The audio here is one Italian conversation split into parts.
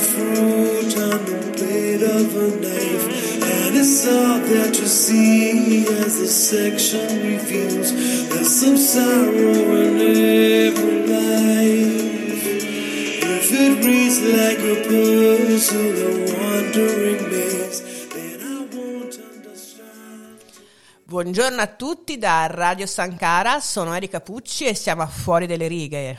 Fruit on the blade of a knife. It's all there to see as the section reveals. There's some sorrow in every life. If it reads like a puzzle, a wandering maze. Buongiorno a tutti da Radio Sankara, sono Erika Pucci e siamo a Fuori delle Righe.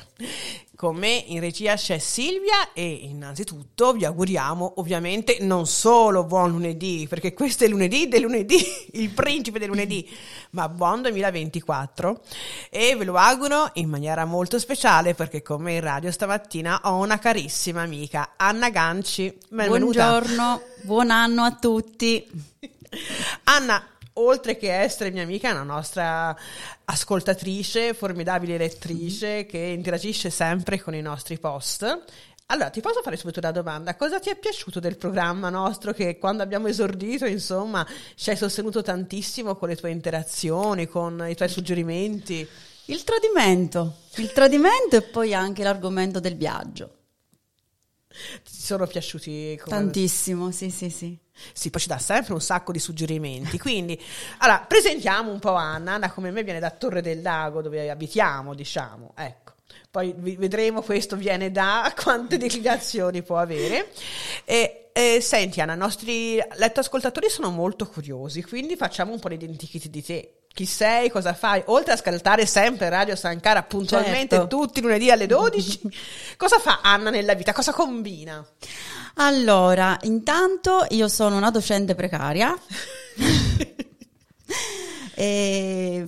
Con me in regia c'è Silvia e innanzitutto vi auguriamo ovviamente non solo buon lunedì, perché questo è lunedì del lunedì, il principe del lunedì, ma buon 2024 e ve lo auguro in maniera molto speciale perché con me in radio stamattina ho una carissima amica, Anna Ganci. Benvenuta. Buongiorno, buon anno a tutti. Anna, oltre che essere mia amica, è una nostra ascoltatrice, formidabile lettrice che interagisce sempre con i nostri post. Allora, ti posso fare subito una domanda? Cosa ti è piaciuto del programma nostro che quando abbiamo esordito, insomma, ci hai sostenuto tantissimo con le tue interazioni, con i tuoi suggerimenti? Il tradimento, il tradimento e poi anche l'argomento del viaggio. Ti sono piaciuti? Come... Tantissimo, sì, sì, sì. Sì, poi ci dà sempre un sacco di suggerimenti. Quindi, allora, presentiamo un po' Anna. Anna come me viene da Torre del Lago, dove abitiamo, diciamo. Ecco. Poi vedremo questo viene da quante declinazioni può avere. E, e, senti Anna, i nostri lettoascoltatori sono molto curiosi, quindi facciamo un po' di identikit di te. Chi sei, cosa fai? Oltre a ascoltare sempre Radio Sankara puntualmente Certo. tutti i lunedì alle 12, cosa fa Anna nella vita? Cosa combina? Allora, intanto io sono una docente precaria.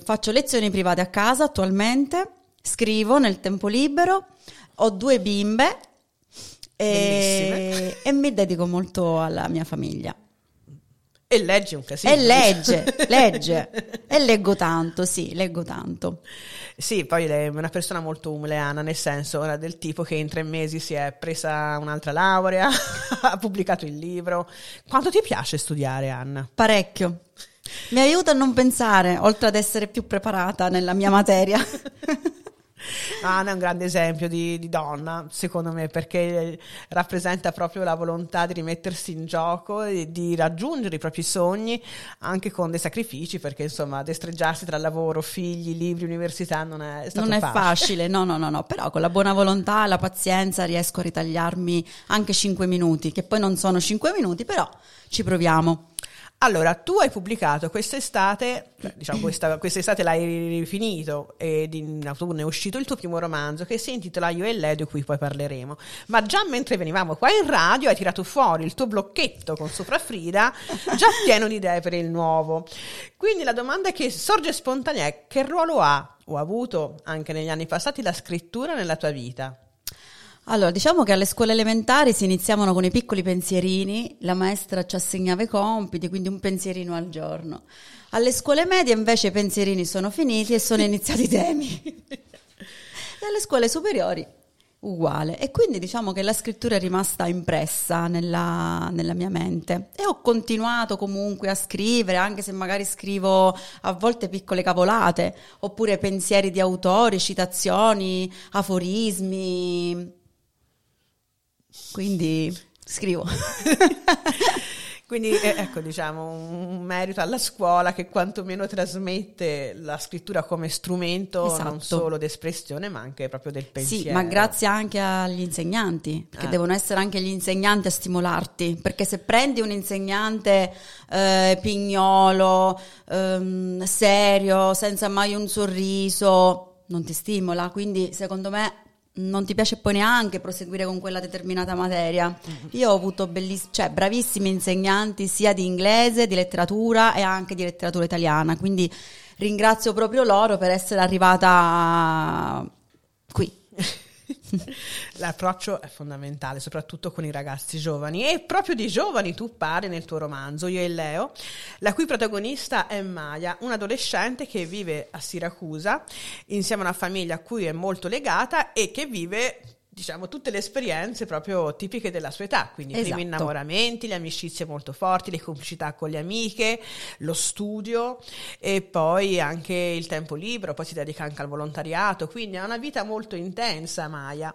faccio lezioni private a casa attualmente, scrivo nel tempo libero, ho due bimbe e, Bellissime. e mi dedico molto alla mia famiglia. E leggi un casino. E legge, legge. E leggo tanto, sì, leggo tanto. Sì, poi lei è una persona molto umile, Anna, nel senso era del tipo che in tre mesi si è presa un'altra laurea, ha pubblicato il libro. Quanto ti piace studiare, Anna? Parecchio. Mi aiuta a non pensare, oltre ad essere più preparata nella mia materia. Anna è un grande esempio di, di donna, secondo me, perché rappresenta proprio la volontà di rimettersi in gioco e di raggiungere i propri sogni anche con dei sacrifici, perché insomma destreggiarsi tra lavoro, figli, libri, università non è stato non è facile, no, no, no, no, però con la buona volontà, la pazienza riesco a ritagliarmi anche 5 minuti, che poi non sono 5 minuti, però ci proviamo. Allora, tu hai pubblicato quest'estate, diciamo questa, quest'estate l'hai finito ed in autunno è uscito il tuo primo romanzo che si intitola Io e lei, di cui poi parleremo. Ma già mentre venivamo qua in radio hai tirato fuori il tuo blocchetto con sopra Frida, già pieno di idee per il nuovo. Quindi la domanda che sorge spontanea è che ruolo ha o ha avuto anche negli anni passati la scrittura nella tua vita? Allora, diciamo che alle scuole elementari si iniziavano con i piccoli pensierini, la maestra ci assegnava i compiti, quindi un pensierino al giorno. Alle scuole medie invece i pensierini sono finiti e sono iniziati i temi. e alle scuole superiori uguale. E quindi diciamo che la scrittura è rimasta impressa nella, nella mia mente. E ho continuato comunque a scrivere, anche se magari scrivo a volte piccole cavolate, oppure pensieri di autori, citazioni, aforismi. Quindi scrivo. Quindi eh, ecco, diciamo, un merito alla scuola che quantomeno trasmette la scrittura come strumento Esatto. non solo d'espressione, ma anche proprio del pensiero. Sì, ma grazie anche agli insegnanti, che Eh. devono essere anche gli insegnanti a stimolarti, perché se prendi un insegnante eh, pignolo, ehm, serio, senza mai un sorriso, non ti stimola, quindi secondo me non ti piace poi neanche proseguire con quella determinata materia. Mm-hmm. Io ho avuto belliss- cioè, bravissimi insegnanti sia di inglese, di letteratura e anche di letteratura italiana, quindi ringrazio proprio loro per essere arrivata qui. L'approccio è fondamentale, soprattutto con i ragazzi giovani. E proprio di giovani tu parli nel tuo romanzo, Io e Leo, la cui protagonista è Maya, un'adolescente che vive a Siracusa insieme a una famiglia a cui è molto legata e che vive diciamo tutte le esperienze proprio tipiche della sua età, quindi i primi Esatto. innamoramenti, le amicizie molto forti, le complicità con le amiche, lo studio e poi anche il tempo libero, poi si dedica anche al volontariato, quindi ha una vita molto intensa Maya.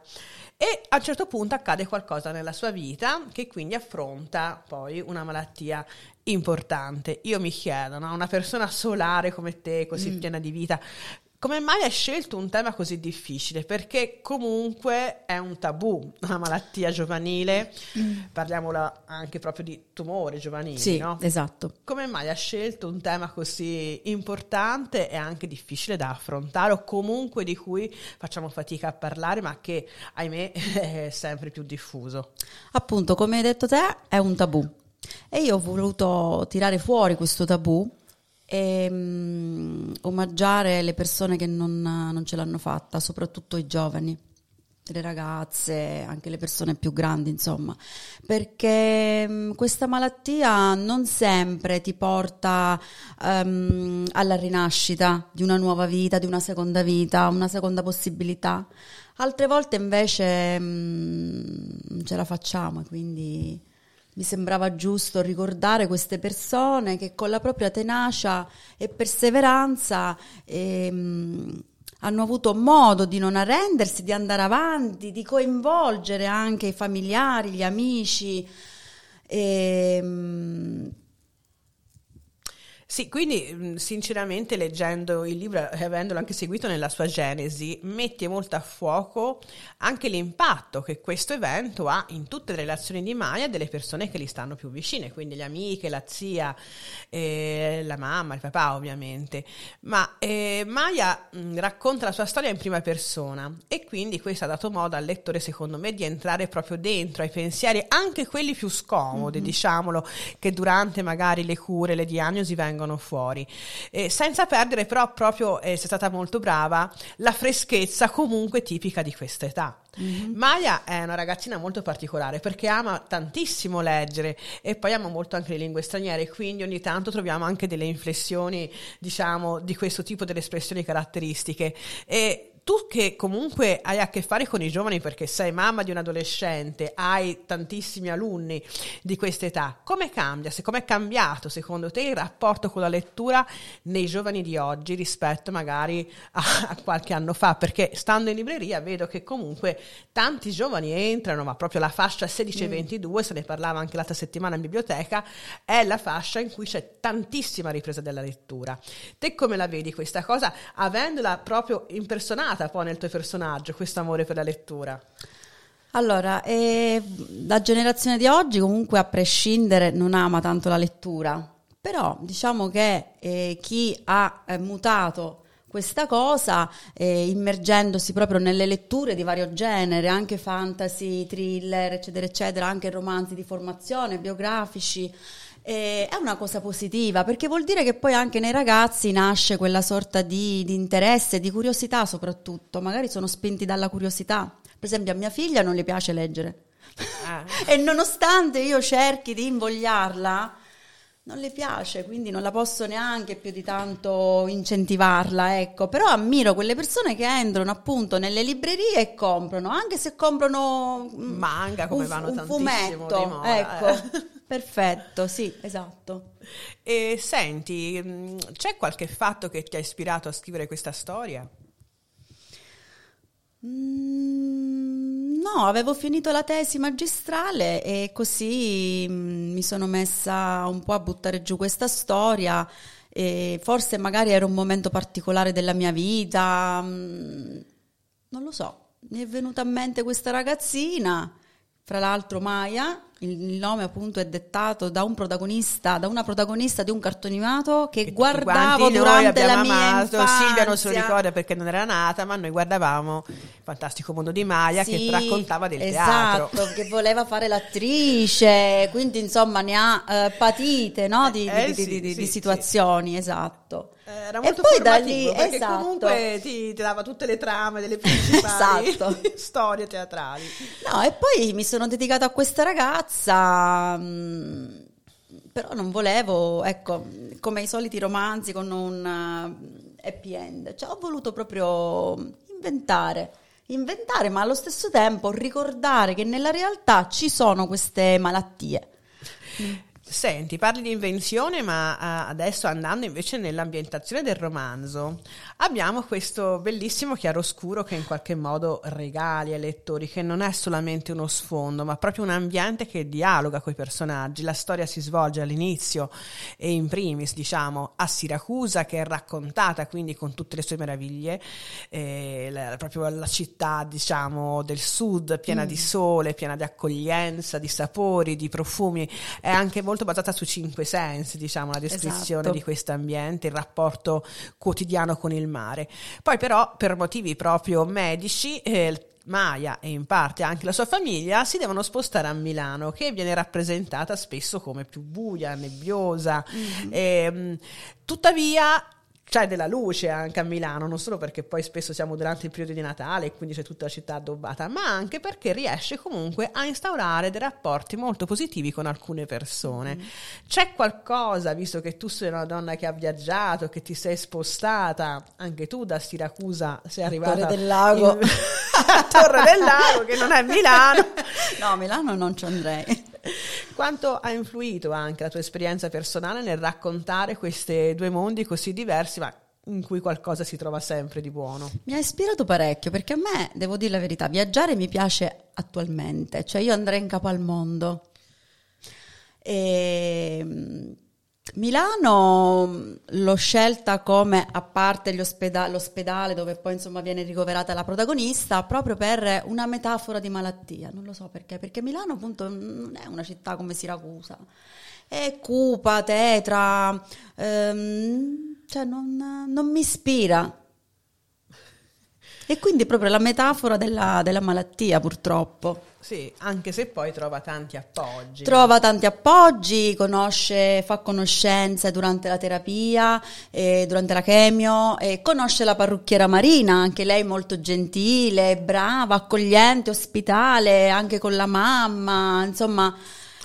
E a un certo punto accade qualcosa nella sua vita che quindi affronta poi una malattia importante. Io mi chiedo, no? una persona solare come te, così piena di vita, come mai hai scelto un tema così difficile? Perché comunque è un tabù, una malattia giovanile, parliamo la- anche proprio di tumore giovanile, Sì, no? esatto. Come mai hai scelto un tema così importante e anche difficile da affrontare o comunque di cui facciamo fatica a parlare ma che ahimè è sempre più diffuso? Appunto, come hai detto te, è un tabù. E io ho voluto tirare fuori questo tabù e mm, omaggiare le persone che non, non ce l'hanno fatta, soprattutto i giovani, le ragazze, anche le persone più grandi, insomma, perché mm, questa malattia non sempre ti porta ehm, alla rinascita di una nuova vita, di una seconda vita, una seconda possibilità. Altre volte invece mm, non ce la facciamo, e quindi mi sembrava giusto ricordare queste persone che con la propria tenacia e perseveranza ehm, hanno avuto modo di non arrendersi, di andare avanti, di coinvolgere anche i familiari, gli amici. ehm, Sì, quindi mh, sinceramente leggendo il libro e avendolo anche seguito nella sua genesi, mette molto a fuoco anche l'impatto che questo evento ha in tutte le relazioni di Maya delle persone che gli stanno più vicine, quindi le amiche, la zia, eh, la mamma, il papà ovviamente. Ma eh, Maya mh, racconta la sua storia in prima persona e quindi questo ha dato modo al lettore, secondo me, di entrare proprio dentro ai pensieri, anche quelli più scomodi, diciamolo, che durante magari le cure, le diagnosi vengono fuori, Eh, senza perdere però proprio, eh, sei stata molto brava, la freschezza comunque tipica di questa età. Maya è una ragazzina molto particolare perché ama tantissimo leggere e poi ama molto anche le lingue straniere, quindi ogni tanto troviamo anche delle inflessioni, diciamo, di questo tipo delle espressioni caratteristiche. E tu che comunque hai a che fare con i giovani perché sei mamma di un adolescente, hai tantissimi alunni di questa età, come cambia? Se com'è cambiato secondo te il rapporto con la lettura nei giovani di oggi rispetto magari a, a qualche anno fa? Perché stando in libreria vedo che comunque tanti giovani entrano, ma proprio la fascia 16-22, se ne parlava anche l'altra settimana in biblioteca, è la fascia in cui c'è tantissima ripresa della lettura. Te come la vedi questa cosa, avendola proprio impersonata poi nel tuo personaggio, questo amore per la lettura? Allora, eh, la generazione di oggi comunque a prescindere non ama tanto la lettura, però diciamo che eh, chi ha eh, mutato questa cosa, eh, immergendosi proprio nelle letture di vario genere, anche fantasy, thriller, eccetera, eccetera, anche romanzi di formazione, biografici, eh, è una cosa positiva perché vuol dire che poi anche nei ragazzi nasce quella sorta di, di interesse, di curiosità soprattutto, magari sono spinti dalla curiosità. Per esempio a mia figlia non le piace leggere Ah. e nonostante io cerchi di invogliarla, non le piace, quindi non la posso neanche più di tanto incentivarla, ecco. Però ammiro quelle persone che entrano appunto nelle librerie e comprano, anche se comprano Manga, come un, vanno un tantissimo fumetto, di moda, ecco. eh. Perfetto, sì, esatto. E senti, mh, c'è qualche fatto che ti ha ispirato a scrivere questa storia? Mm, No, avevo finito la tesi magistrale e così mm, mi sono messa un po' a buttare giù questa storia. E forse magari era un momento particolare della mia vita, mm, non lo so. Mi è venuta a mente questa ragazzina, fra l'altro Maya, il nome appunto è dettato da un protagonista, da una protagonista di un cartone animato che Che guardavo durante la mia amato. infanzia. Silvia non se lo ricorda perché non era nata, ma noi guardavamo il fantastico mondo di Maya che Sì, raccontava del esatto, teatro. che voleva fare l'attrice, quindi insomma ne ha eh, patite no, di, Eh, di- sì, di- sì, di situazioni, esatto. Era E molto poi da lì, perché esatto. comunque ti, ti dava tutte le trame delle principali Esatto. storie teatrali. No, e poi mi sono dedicata a questa ragazza, mh, però non volevo, ecco, come i soliti romanzi con un uh, happy end, cioè ho voluto proprio inventare, inventare, ma allo stesso tempo ricordare che nella realtà ci sono queste malattie. Senti, parli di invenzione, ma eh, adesso andando invece nell'ambientazione del romanzo, abbiamo questo bellissimo chiaroscuro che in qualche modo regali ai lettori, che non è solamente uno sfondo, ma proprio un ambiente che dialoga con i personaggi. La storia si svolge all'inizio e in primis, diciamo, a Siracusa, che è raccontata quindi con tutte le sue meraviglie, eh, la- proprio la città, diciamo, del sud, piena di sole, piena di accoglienza, di sapori, di profumi, è anche molto basata su cinque sensi, diciamo, la descrizione Esatto. di questo ambiente, il rapporto quotidiano con il mare. Poi però, per motivi proprio medici, eh, Maya e in parte anche la sua famiglia si devono spostare a Milano, che viene rappresentata spesso come più buia, nebbiosa. Ehm, tuttavia c'è della luce anche a Milano, non solo perché poi spesso siamo durante il periodo di Natale e quindi c'è tutta la città addobbata, ma anche perché riesce comunque a instaurare dei rapporti molto positivi con alcune persone. C'è qualcosa, visto che tu sei una donna che ha viaggiato, che ti sei spostata, anche tu da Siracusa sei arrivata del Lago. in- a Torre del Lago, che non è Milano. No, a Milano non ci andrei. Quanto ha influito anche la tua esperienza personale nel raccontare questi due mondi così diversi, ma in cui qualcosa si trova sempre di buono? Mi ha ispirato parecchio perché a me, devo dire la verità, viaggiare mi piace attualmente, cioè io andrei in capo al mondo. E, mm, Milano mm, l'ho scelta come, a parte l'ospedale dove poi insomma viene ricoverata la protagonista, proprio per una metafora di malattia, non lo so perché, perché Milano appunto non è una città come Siracusa, è cupa, tetra, ehm, cioè non, non mi ispira. E quindi proprio la metafora della, della malattia, purtroppo. Sì, anche se poi trova tanti appoggi. Trova tanti appoggi, conosce, fa conoscenze durante la terapia, eh, durante la chemio, e conosce la parrucchiera Marina, anche lei molto gentile, brava, accogliente, ospitale, anche con la mamma, insomma,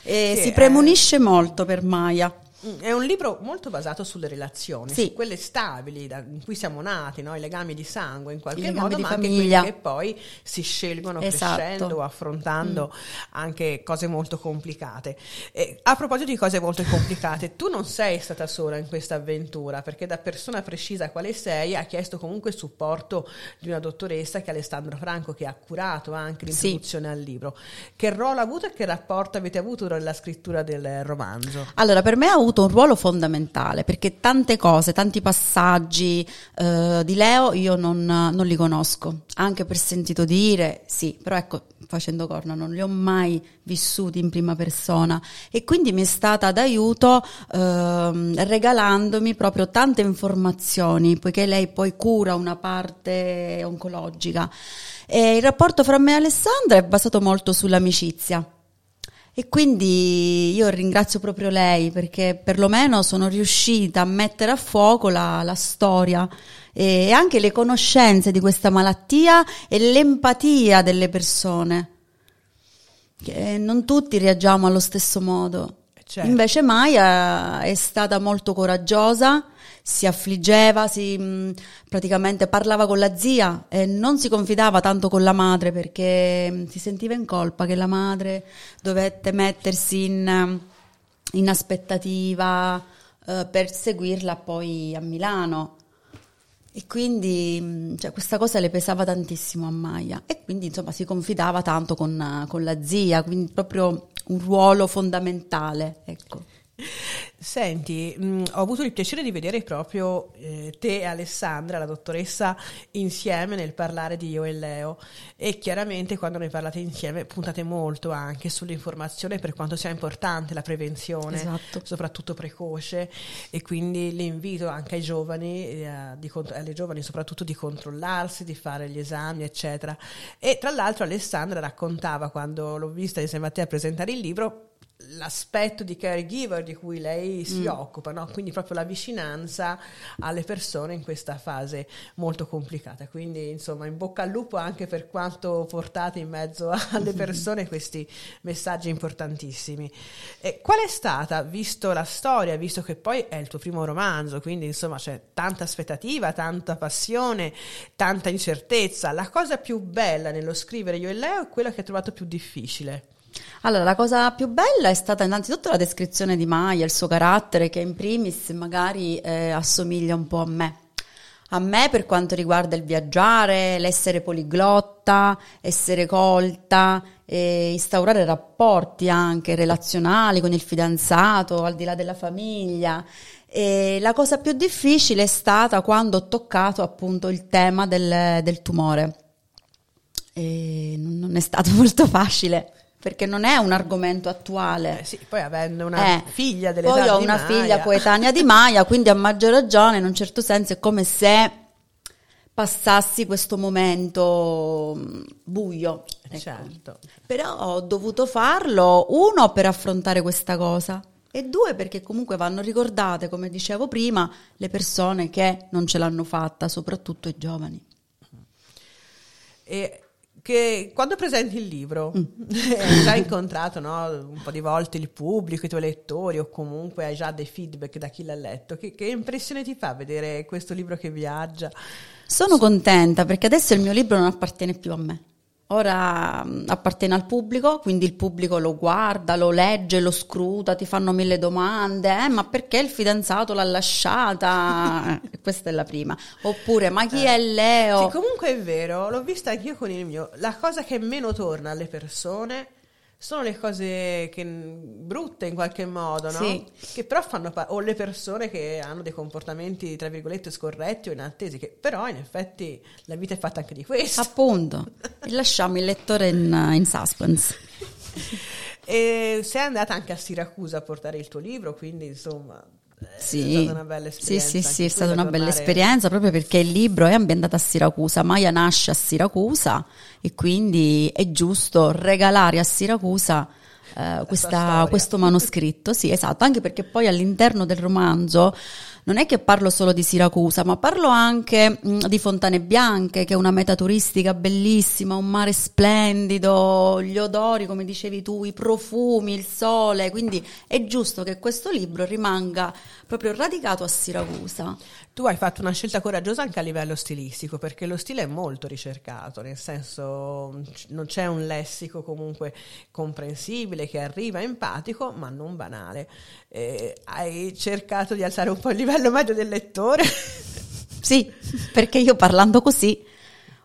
eh, Sì, si è- premunisce molto per Maya. Mm, È un libro molto basato sulle relazioni, Sì. su quelle stabili da- in cui siamo nati, no? i legami di sangue in qualche modo, ma anche famiglia. quelli che poi si scelgono Esatto. crescendo, affrontando anche cose molto complicate. E a proposito di cose molto complicate, tu non sei stata sola in questa avventura, perché da persona precisa quale sei, ha chiesto comunque il supporto di una dottoressa che è Alessandro Franco, che ha curato anche Sì. l'introduzione al libro. Che ruolo ha avuto e che rapporto avete avuto nella scrittura del romanzo? Allora, per me ha avuto un ruolo fondamentale perché tante cose, tanti passaggi eh, di Leo io non, non li conosco, anche per sentito dire, sì, però ecco, facendo corna, non li ho mai vissuti in prima persona e quindi mi è stata d'aiuto ehm, regalandomi proprio tante informazioni, poiché lei poi cura una parte oncologica. E il rapporto fra me e Alessandra è basato molto sull'amicizia. E quindi io ringrazio proprio lei perché perlomeno sono riuscita a mettere a fuoco la, la storia e anche le conoscenze di questa malattia e l'empatia delle persone. Che non tutti reagiamo allo stesso modo. Certo. Invece Maya è stata molto coraggiosa, si affliggeva, si, mh, praticamente parlava con la zia e non si confidava tanto con la madre perché mh, si sentiva in colpa che la madre dovette mettersi in, in aspettativa eh, per seguirla poi a Milano. E quindi cioè, questa cosa le pesava tantissimo a Maya e quindi insomma si confidava tanto con, con la zia, quindi proprio un ruolo fondamentale. Ecco. Senti, mh, ho avuto il piacere di vedere proprio eh, te e Alessandra, la dottoressa, insieme nel parlare di Io e Leo e chiaramente quando ne parlate insieme puntate molto anche sull'informazione per quanto sia importante la prevenzione, Esatto. soprattutto precoce e quindi l'invito anche ai giovani, eh, di alle giovani soprattutto di controllarsi, di fare gli esami eccetera. E tra l'altro Alessandra raccontava quando l'ho vista insieme a te a presentare il libro l'aspetto di caregiver di cui lei si occupa, no? quindi proprio la vicinanza alle persone in questa fase molto complicata. Quindi insomma in bocca al lupo anche per quanto portate in mezzo alle persone questi messaggi importantissimi. E qual è stata, visto la storia, visto che poi è il tuo primo romanzo, quindi insomma c'è tanta aspettativa, tanta passione, tanta incertezza, la cosa più bella nello scrivere io e Leo è quella che hai trovato più difficile? Allora, la cosa più bella è stata innanzitutto la descrizione di Maya, il suo carattere che in primis magari eh, assomiglia un po' a me. A me per quanto riguarda il viaggiare, l'essere poliglotta, essere colta, e instaurare rapporti anche relazionali con il fidanzato, al di là della famiglia. E la cosa più difficile è stata quando ho toccato appunto il tema del, del tumore. E non è stato molto facile perché non è un argomento attuale. Eh sì, poi avendo una Eh, figlia dell'età Poi ho una Maya. figlia coetanea di Maya, quindi a maggior ragione, in un certo senso, è come se passassi questo momento mm, buio. ecco. Certo. Però ho dovuto farlo, uno, per affrontare questa cosa. E due, perché comunque vanno ricordate, come dicevo prima, le persone che non ce l'hanno fatta, soprattutto i giovani. E che quando presenti il libro, Mm. hai già incontrato no, un po' di volte il pubblico, i tuoi lettori o comunque hai già dei feedback da chi l'ha letto. Che, che impressione ti fa vedere questo libro che viaggia? Sono contenta perché adesso il mio libro non appartiene più a me. Ora mm, appartiene al pubblico, quindi il pubblico lo guarda, lo legge, lo scruta, ti fanno mille domande, eh, ma perché il fidanzato l'ha lasciata? Eh, Questa è la prima. Oppure, ma chi è Leo? Sì, comunque è vero, l'ho vista anch'io con il mio. La cosa che meno torna alle persone sono le cose che, brutte in qualche modo, no? Sì. Che però fanno pa- o le persone che hanno dei comportamenti tra virgolette scorretti o inattesi, che però in effetti la vita è fatta anche di questo. Appunto, lasciamo il lettore in, in suspense. E sei andata anche a Siracusa a portare il tuo libro, quindi insomma eh, Sì, è stata una bella sì, esperienza. sì, anche sì, è stata una bella tornare- esperienza proprio perché il libro è ambientato a Siracusa, Maya nasce a Siracusa e quindi è giusto regalare a Siracusa eh, questa- questo manoscritto, sì, esatto, anche perché poi all'interno del romanzo non è che parlo solo di Siracusa, ma parlo anche mh, di Fontane Bianche, che è una meta turistica bellissima, un mare splendido, gli odori, come dicevi tu, i profumi, il sole, quindi è giusto che questo libro rimanga proprio radicato a Siracusa. Tu hai fatto una scelta coraggiosa anche a livello stilistico, perché lo stile è molto ricercato, nel senso mh, non c'è un lessico comunque comprensibile che arriva empatico, ma non banale. Eh, hai cercato di alzare un po' il livello medio del lettore. Sì, perché io parlando così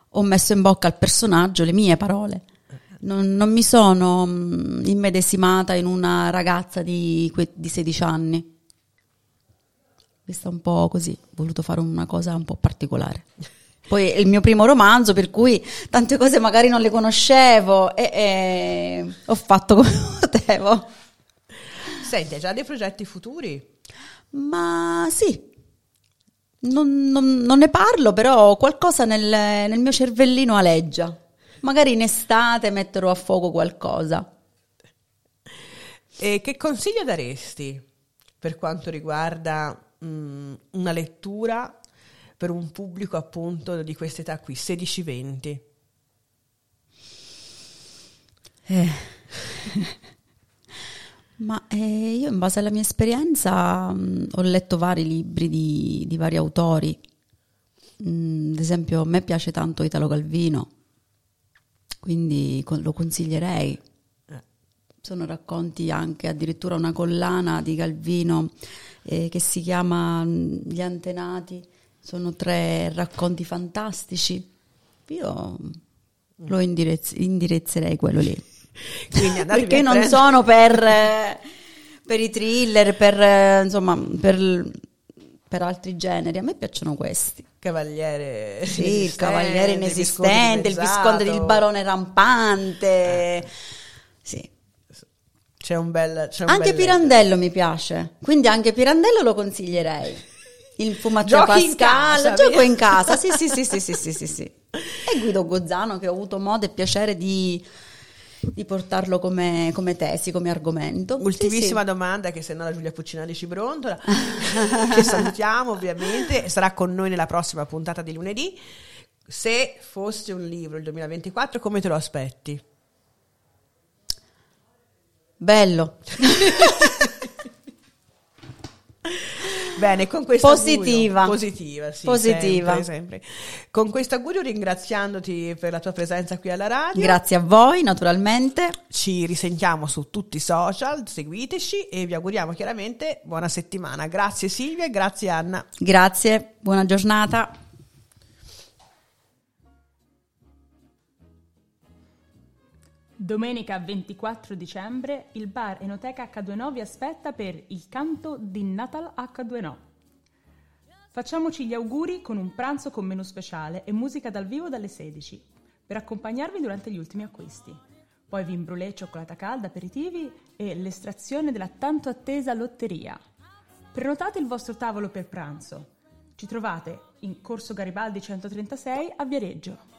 ho messo in bocca al personaggio le mie parole. Non, non mi sono mh, immedesimata in una ragazza di, di 16 anni. Vista un po' così, ho voluto fare una cosa un po' particolare. Poi è il mio primo romanzo, per cui tante cose magari non le conoscevo e, e ho fatto come potevo. Senti, hai già dei progetti futuri? Ma sì, non, non- non ne parlo, però qualcosa nel, nel mio cervellino aleggia. Magari in estate metterò a fuoco qualcosa. E che consiglio daresti per quanto riguarda mh, una lettura per un pubblico appunto di questa età qui, 16-20? Eh. Ma eh, io in base alla mia esperienza mh, ho letto vari libri di, di vari autori. Mm, ad esempio, a me piace tanto Italo Calvino, quindi con- lo consiglierei. Eh. Sono racconti anche addirittura una collana di Calvino eh, che si chiama mm, Gli antenati sono tre racconti fantastici. Io lo indirez- indirizzerei quello lì. Perché non prendere- sono per, eh, per i thriller, per, eh, insomma, per, per altri generi. A me piacciono questi. Cavaliere Sì, il cavaliere il inesistente, il visconte del barone rampante. Sì. C'è un bel c'è un Anche bel- Pirandello mi piace, quindi anche Pirandello lo consiglierei. Il in Pascal, casa, gioco in casa, sì sì sì sì sì sì sì, sì. E Guido Gozzano che ho avuto modo e piacere di, di portarlo come, come tesi, come argomento. Sì, Ultimissima sì. domanda che se no la Giulia Puccinelli ci brontola, che salutiamo ovviamente, sarà con noi nella prossima puntata di lunedì. Se fosse un libro il 2024, come te lo aspetti? Bello. Bene, con questo Positiva. augurio- positiva, sì, Positiva. sempre, sempre. Con questo augurio ringraziandoti per la tua presenza qui alla radio. Grazie a voi, naturalmente. Ci risentiamo su tutti i social, seguiteci e vi auguriamo chiaramente buona settimana. Grazie Silvia e grazie Anna. Grazie, buona giornata. Domenica 24 dicembre il bar Enoteca H2No vi aspetta per il canto di Natal H2No. Facciamoci gli auguri con un pranzo con menù speciale e musica dal vivo dalle 16 per accompagnarvi durante gli ultimi acquisti. Poi vin brûlé, cioccolata calda, aperitivi e l'estrazione della tanto attesa lotteria. Prenotate il vostro tavolo per pranzo. Ci trovate in Corso Garibaldi 136 a Viareggio.